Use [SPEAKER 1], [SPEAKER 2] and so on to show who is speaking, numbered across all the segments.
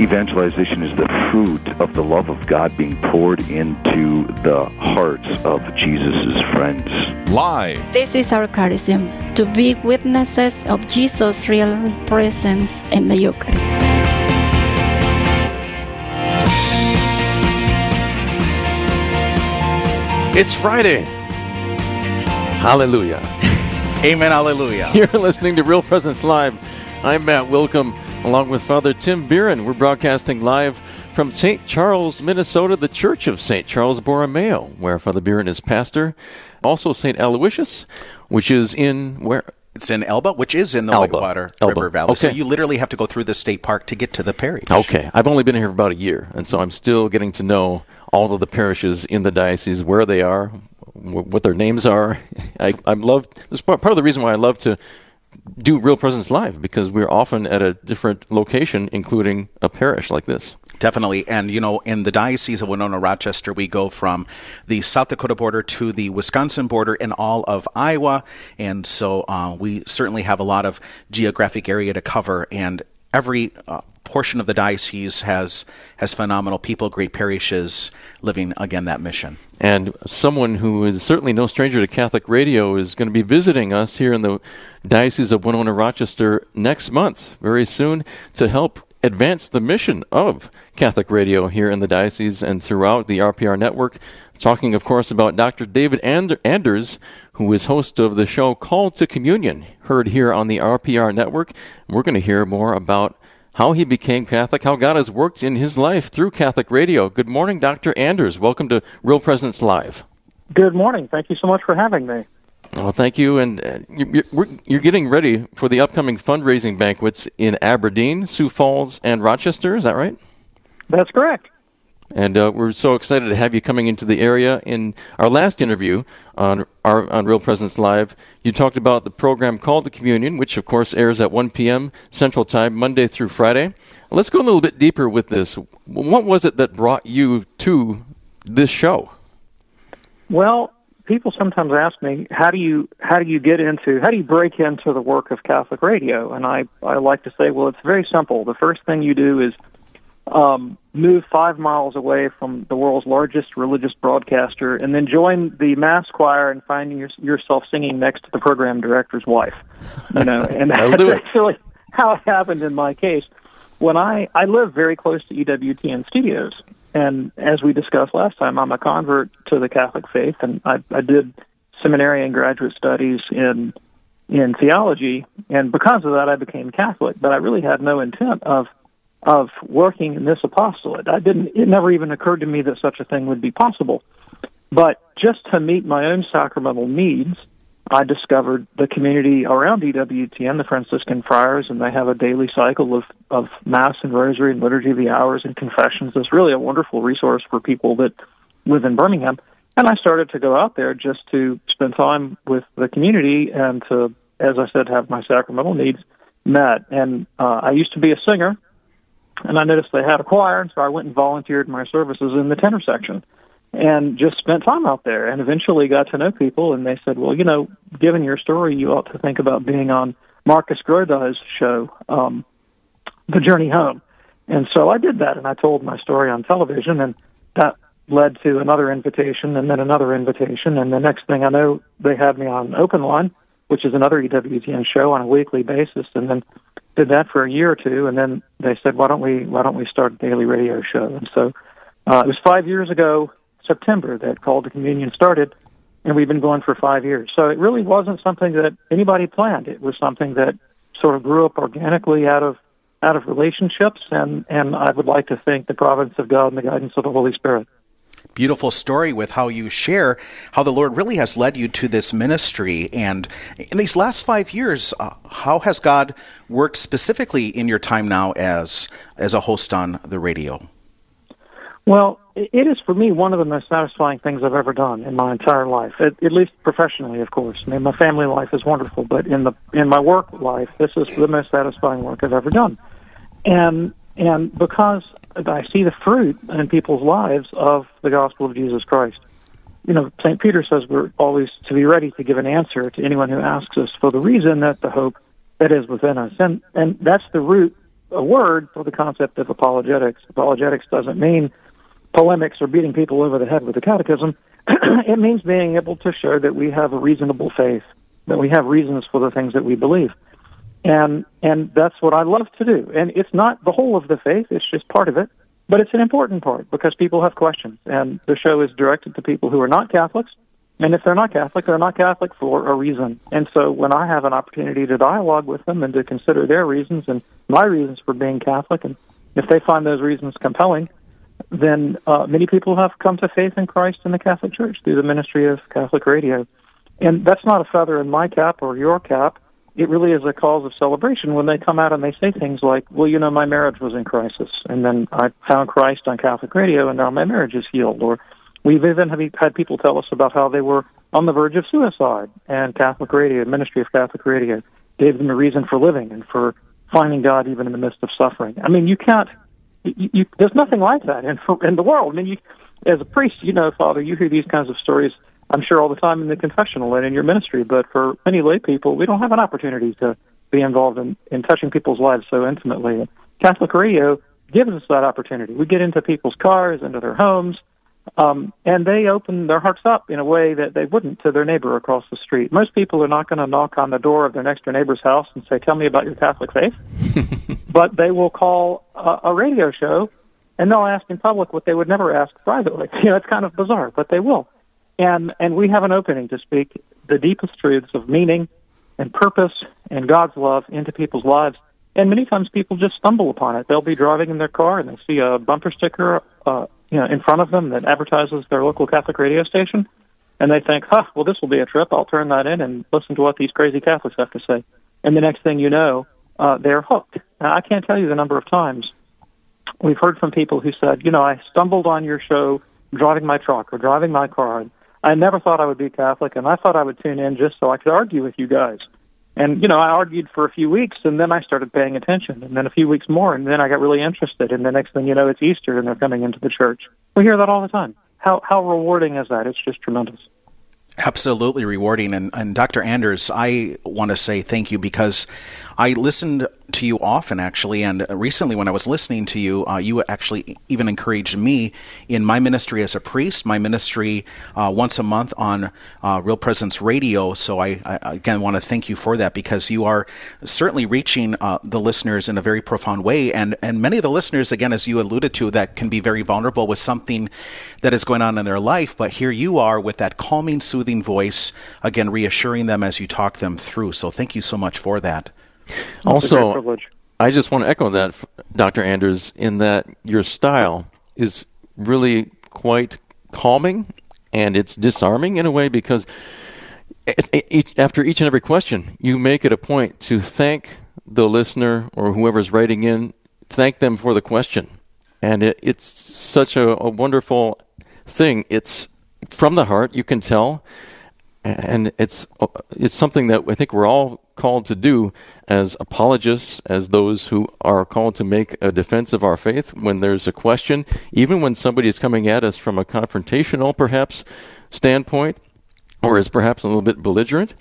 [SPEAKER 1] Evangelization is the fruit of the love of God being poured into the hearts of Jesus' friends.
[SPEAKER 2] Live.
[SPEAKER 3] This is our charism to be witnesses of Jesus' real presence in the Eucharist.
[SPEAKER 4] It's Friday. Hallelujah.
[SPEAKER 5] Amen. Hallelujah.
[SPEAKER 4] You're listening to Real Presence Live. I'm Matt Wilkham, along with Father Tim Bieran. We're broadcasting live from St. Charles, Minnesota, the Church of St. Charles Borromeo, where Father Bieran is pastor. Also, St. Aloysius, which is in where?
[SPEAKER 5] It's in Elba, which is in the
[SPEAKER 4] Elba.
[SPEAKER 5] Whitewater
[SPEAKER 4] Elba.
[SPEAKER 5] River Valley. So
[SPEAKER 4] Okay.
[SPEAKER 5] you literally have to go through the state park to get to the parish.
[SPEAKER 4] Okay, I've only been here for about a year, and so I'm still getting to know all of the parishes in the diocese, where they are, what their names are. I, I'm love. This part part of the reason why I love to do Real Presence Live because we're often at a different location, including a parish like this.
[SPEAKER 5] Definitely. And, you know, in the Diocese of Winona Rochester, we go from the South Dakota border to the Wisconsin border and all of Iowa. And so uh, we certainly have a lot of geographic area to cover. And every uh, portion of the diocese has, has phenomenal people, great parishes living, again, that mission.
[SPEAKER 4] And someone who is certainly no stranger to Catholic radio is going to be visiting us here in the Diocese of Winona Rochester next month, very soon, to help advance the mission of Catholic radio here in the diocese and throughout the RPR network. Talking, of course, about Dr. David And- Anders, who is host of the show Called to Communion, heard here on the RPR network. We're going to hear more about how he became Catholic, how God has worked in his life through Catholic radio. Good morning, Dr. Anders. Welcome to Real Presence Live.
[SPEAKER 6] Good morning. Thank you so much for having me.
[SPEAKER 4] Well, thank you. And uh, you- you're, we're- you're getting ready for the upcoming fundraising banquets in Aberdeen, Sioux Falls, and Rochester. Is that right?
[SPEAKER 6] That's correct.
[SPEAKER 4] And uh, we're so excited to have you coming into the area. In our last interview on our on Real Presence Live, you talked about the program called the Communion, which of course airs at 1 p.m. Central Time, Monday through Friday. Let's go a little bit deeper with this. What was it that brought you to this show?
[SPEAKER 6] Well, people sometimes ask me, how do you how do you get into how do you break into the work of Catholic radio? And I I like to say, well, it's very simple. The first thing you do is um, move five miles away from the world's largest religious broadcaster, and then join the mass choir and finding your, yourself singing next to the program director's wife. You know, and that's actually how it happened in my case. When I I live very close to EWTN studios, and as we discussed last time, I'm a convert to the Catholic faith, and I, I did seminary and graduate studies in in theology, and because of that, I became Catholic. But I really had no intent of of working in this apostolate. I didn't. It never even occurred to me that such a thing would be possible. But just to meet my own sacramental needs, I discovered the community around EWTN, the Franciscan Friars, and they have a daily cycle of, of Mass and Rosary and Liturgy of the Hours and confessions. It's really a wonderful resource for people that live in Birmingham. And I started to go out there just to spend time with the community and to, as I said, have my sacramental needs met. And uh, I used to be a singer, and I noticed they had a choir, and so I went and volunteered my services in the tenor section and just spent time out there and eventually got to know people. And they said well you know given your story you ought to think about being on marcus Grodi's show um the journey home. And so i did that and i told my story on television and that led to another invitation and then another invitation. And the next thing i know they had me on open line which is another ewtn show on a weekly basis. And then did that for a year or two and then they said why don't we why don't we start a daily radio show and so uh, it was five years ago September that Call to Communion started, and we've been going for five years. So it really wasn't something that anybody planned. It was something that sort of grew up organically out of out of relationships, and and I would like to thank the providence of God and the guidance of the Holy Spirit.
[SPEAKER 5] Beautiful story with how you share how the Lord really has led you to this ministry. And in these last five years, uh, how has God worked specifically in your time now as as a host on the radio?
[SPEAKER 6] Well, it is for me one of the most satisfying things I've ever done in my entire life. At, at least professionally, of course. I mean, my family life is wonderful, but in the in my work life, this is the most satisfying work I've ever done. And and because I see the fruit in people's lives of the gospel of Jesus Christ. You know, St. Peter says we're always to be ready to give an answer to anyone who asks us for the reason that the hope that is within us. And and that's the root a word for the concept of apologetics. Apologetics doesn't mean polemics or beating people over the head with the catechism. it means being able to show that we have a reasonable faith, that we have reasons for the things that we believe. And and that's what I love to do. And it's not the whole of the faith, it's just part of it. But it's an important part because people have questions. And the show is directed to people who are not Catholics. And if they're not Catholic, they're not Catholic for a reason. And so when I have an opportunity to dialogue with them and to consider their reasons and my reasons for being Catholic, and if they find those reasons compelling, then uh, many people have come to faith in Christ in the Catholic Church through the ministry of Catholic Radio. And that's not a feather in my cap or your cap it really is a cause of celebration when they come out and they say things like, well, you know, my marriage was in crisis, and then I found Christ on Catholic radio, and now my marriage is healed. Or we've even had people tell us about how they were on the verge of suicide, and Catholic radio, Ministry of Catholic Radio, gave them a reason for living and for finding God even in the midst of suffering. I mean, you can't. You, you, there's nothing like that in in the world. I mean, you, as a priest, you know, Father, you hear these kinds of stories I'm sure all the time in the confessional and in your ministry, but for many lay people, we don't have an opportunity to be involved in, in touching people's lives so intimately. Catholic radio gives us that opportunity. We get into people's cars, into their homes, um, and they open their hearts up in a way that they wouldn't to their neighbor across the street. Most people are not going to knock on the door of their next door neighbor's house and say, "Tell me about your Catholic faith," but they will call a, a radio show and they'll ask in public what they would never ask privately. You know, it's kind of bizarre, but they will and and we have an opening to speak the deepest truths of meaning and purpose and God's love into people's lives. And many times people just stumble upon it. They'll be driving in their car and they see a bumper sticker, uh, you know, in front of them that advertises their local Catholic radio station, and they think, "Huh, well, this will be a trip. I'll turn that in and listen to what these crazy Catholics have to say." And the next thing you know, uh, they're hooked. Now, I can't tell you the number of times we've heard from people who said, "You know, I stumbled on your show driving my truck or driving my car." And I never thought I would be Catholic, and I thought I would tune in just so I could argue with you guys. And you know, I argued for a few weeks, and then I started paying attention, and then a few weeks more, and then I got really interested. And the next thing you know, it's Easter, and they're coming into the church. We hear that all the time. How how rewarding is that? It's just tremendous.
[SPEAKER 5] Absolutely rewarding. And, and Dr. Anders, I want to say thank you because I listened to you often, actually, and recently when I was listening to you, uh, you actually even encouraged me in my ministry as a priest, my ministry uh, once a month on uh, Real Presence Radio. So I, I, again want to thank you for that because you are certainly reaching uh, the listeners in a very profound way, and and many of the listeners, again, as you alluded to, that can be very vulnerable with something that is going on in their life. But here you are with that calming, soothing voice, again, reassuring them as you talk them through. So thank you so much for that.
[SPEAKER 4] Also, I just want to echo that, Dr. Anders, in that your style is really quite calming and it's disarming in a way because after each and every question, you make it a point to thank the listener or whoever's writing in, thank them for the question. And it, it's such a, a wonderful thing. It's from the heart, you can tell and it's it's something that I think we're all called to do as apologists, as those who are called to make a defense of our faith when there's a question, even when somebody is coming at us from a confrontational, perhaps, standpoint, or is perhaps a little bit belligerent,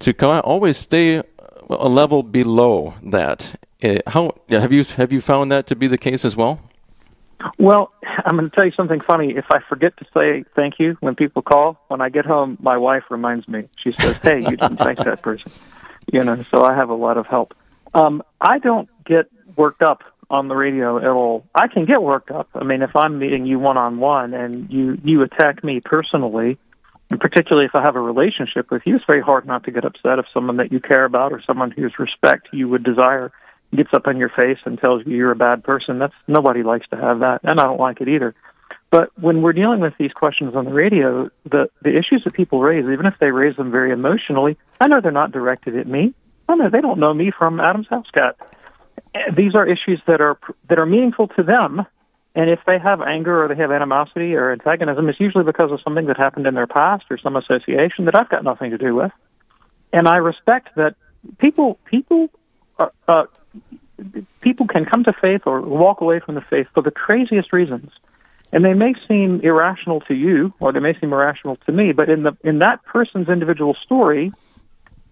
[SPEAKER 4] to come, always stay a level below that. Uh, how have you have you found that to be the case as well?
[SPEAKER 6] Well, I'm going to tell you something funny. If I forget to say thank you when people call, when I get home, my wife reminds me. She says, "Hey, you didn't thank that person." You know, so I have a lot of help. Um, I don't get worked up on the radio at all. I can get worked up. I mean, if I'm meeting you one on one and you you attack me personally, and particularly if I have a relationship with you, it's very hard not to get upset if someone that you care about or someone whose respect you would desire gets up in your face and tells you you're a bad person. That's nobody likes to have that, and I don't like it either. But when we're dealing with these questions on the radio, the the issues that people raise, even if they raise them very emotionally, I know they're not directed at me. I know they don't know me from Adam's house cat. These are issues that are that are meaningful to them, And if they have anger or they have animosity or antagonism, it's usually because of something that happened in their past or some association that I've got nothing to do with. And I respect that people people are, uh, people can come to faith or walk away from the faith for the craziest reasons. And they may seem irrational to you, or they may seem irrational to me, but in the in that person's individual story,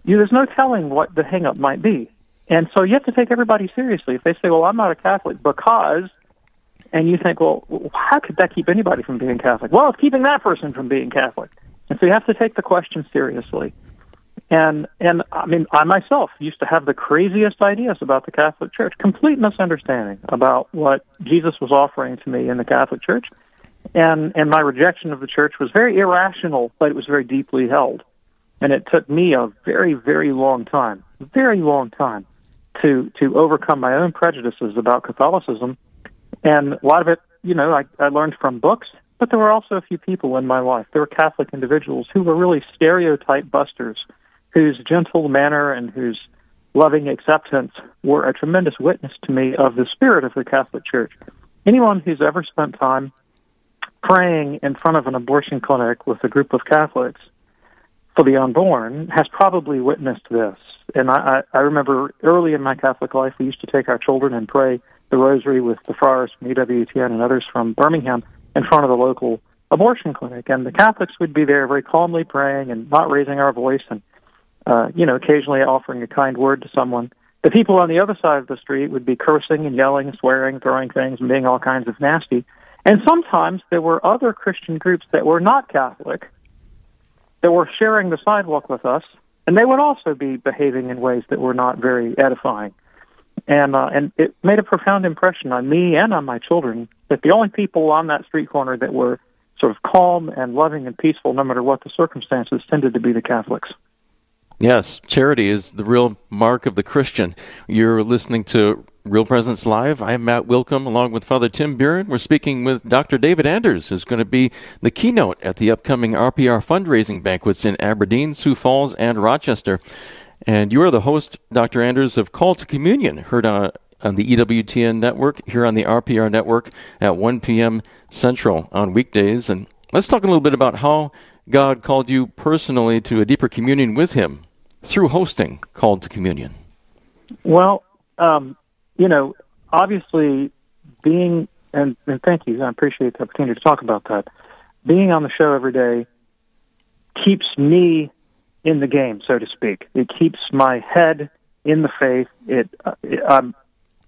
[SPEAKER 6] you, there's no telling what the hangup might be. And so you have to take everybody seriously. If they say, "Well, I'm not a Catholic because," and you think, "Well, how could that keep anybody from being Catholic?" Well, it's keeping that person from being Catholic. And so you have to take the question seriously. And and I mean, I myself used to have the craziest ideas about the Catholic Church, complete misunderstanding about what Jesus was offering to me in the Catholic Church, and and my rejection of the church was very irrational, but it was very deeply held, and it took me a very very long time, very long time, to to overcome my own prejudices about Catholicism, and a lot of it, you know, I, I learned from books, but there were also a few people in my life. There were Catholic individuals who were really stereotype busters whose gentle manner and whose loving acceptance were a tremendous witness to me of the spirit of the Catholic Church. Anyone who's ever spent time praying in front of an abortion clinic with a group of Catholics for the unborn has probably witnessed this. And I, I remember early in my Catholic life, we used to take our children and pray the rosary with the friars from EWTN and others from Birmingham in front of the local abortion clinic. And the Catholics would be there very calmly praying and not raising our voice and uh, you know, occasionally offering a kind word to someone. The people on the other side of the street would be cursing and yelling, swearing, throwing things, and being all kinds of nasty. And sometimes there were other Christian groups that were not Catholic that were sharing the sidewalk with us, and they would also be behaving in ways that were not very edifying. And uh, and it made a profound impression on me and on my children that the only people on that street corner that were sort of calm and loving and peaceful, no matter what the circumstances, tended to be the Catholics.
[SPEAKER 4] Yes, charity is the real mark of the Christian. You're listening to Real Presence Live. I'm Matt Willkom along with Father Tim Buren. We're speaking with Dr. David Anders, who's going to be the keynote at the upcoming RPR fundraising banquets in Aberdeen, Sioux Falls, and Rochester. And you are the host, Dr. Anders, of Call to Communion, heard on, on the EWTN network, here on the RPR network at 1 p.m. Central on weekdays. And let's talk a little bit about how God called you personally to a deeper communion with Him through hosting Called to Communion?
[SPEAKER 6] Well, um, you know, obviously, being and, and thank you, I appreciate the opportunity to talk about that. Being on the show every day keeps me in the game, so to speak. It keeps my head in the faith. It, it I'm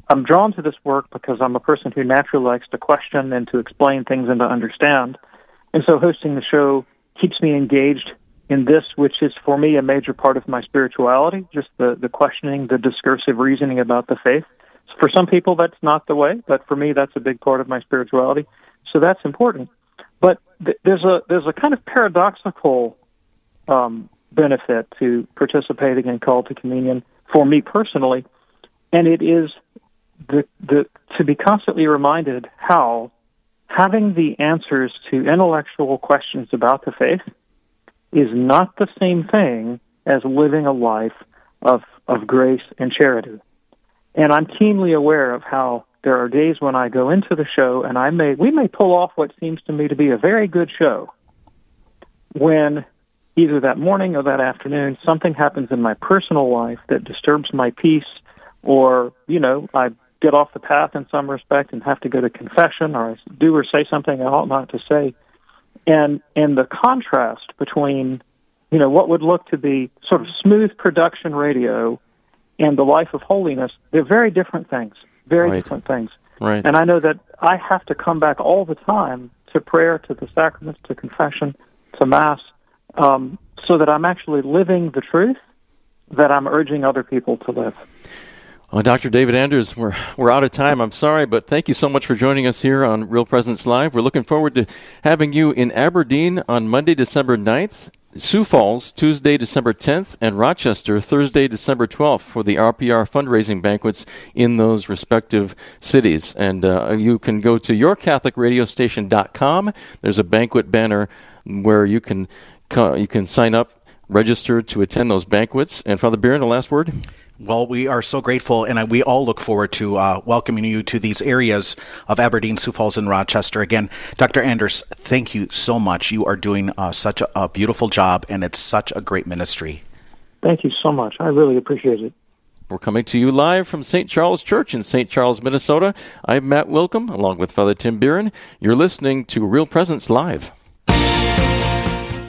[SPEAKER 6] I'm drawn to this work because I'm a person who naturally likes to question and to explain things and to understand. And so hosting the show keeps me engaged in this, which is for me a major part of my spirituality, just the, the questioning, the discursive reasoning about the faith. For some people, that's not the way, but for me, that's a big part of my spirituality. So that's important. But th- there's a there's a kind of paradoxical um, benefit to participating in call to communion for me personally, and it is the the to be constantly reminded how having the answers to intellectual questions about the faith is not the same thing as living a life of, of grace and charity. And I'm keenly aware of how there are days when I go into the show and I may we may pull off what seems to me to be a very good show when either that morning or that afternoon something happens in my personal life that disturbs my peace or you know I get off the path in some respect and have to go to confession or I do or say something I ought not to say and and the contrast between you know what would look to be sort of smooth production radio and the life of holiness they're very different things very
[SPEAKER 4] right.
[SPEAKER 6] different things.
[SPEAKER 4] Right.
[SPEAKER 6] And i know that i have to come back all the time to prayer to the sacraments to confession to mass um, so that i'm actually living the truth that i'm urging other people to live
[SPEAKER 4] well, Dr. David Anders, we're, we're out of time. I'm sorry, but thank you so much for joining us here on Real Presence Live. We're looking forward to having you in Aberdeen on Monday, December 9th, Sioux Falls, Tuesday, December 10th, and Rochester, Thursday, December 12th, for the RPR fundraising banquets in those respective cities. And uh, you can go to yourcatholicradiostation.com. There's a banquet banner where you can, you can sign up, register to attend those banquets. And Father Buren, the last word?
[SPEAKER 5] Well, we are so grateful, and we all look forward to uh, welcoming you to these areas of Aberdeen, Sioux Falls, and Rochester. Again, Dr. Anders, thank you so much. You are doing uh, such a, a beautiful job, and it's such a great ministry.
[SPEAKER 6] Thank you so much. I really appreciate it.
[SPEAKER 4] We're coming to you live from St. Charles Church in St. Charles, Minnesota. I'm Matt Wilkham, along with Father Tim Bieran. You're listening to Real Presence Live.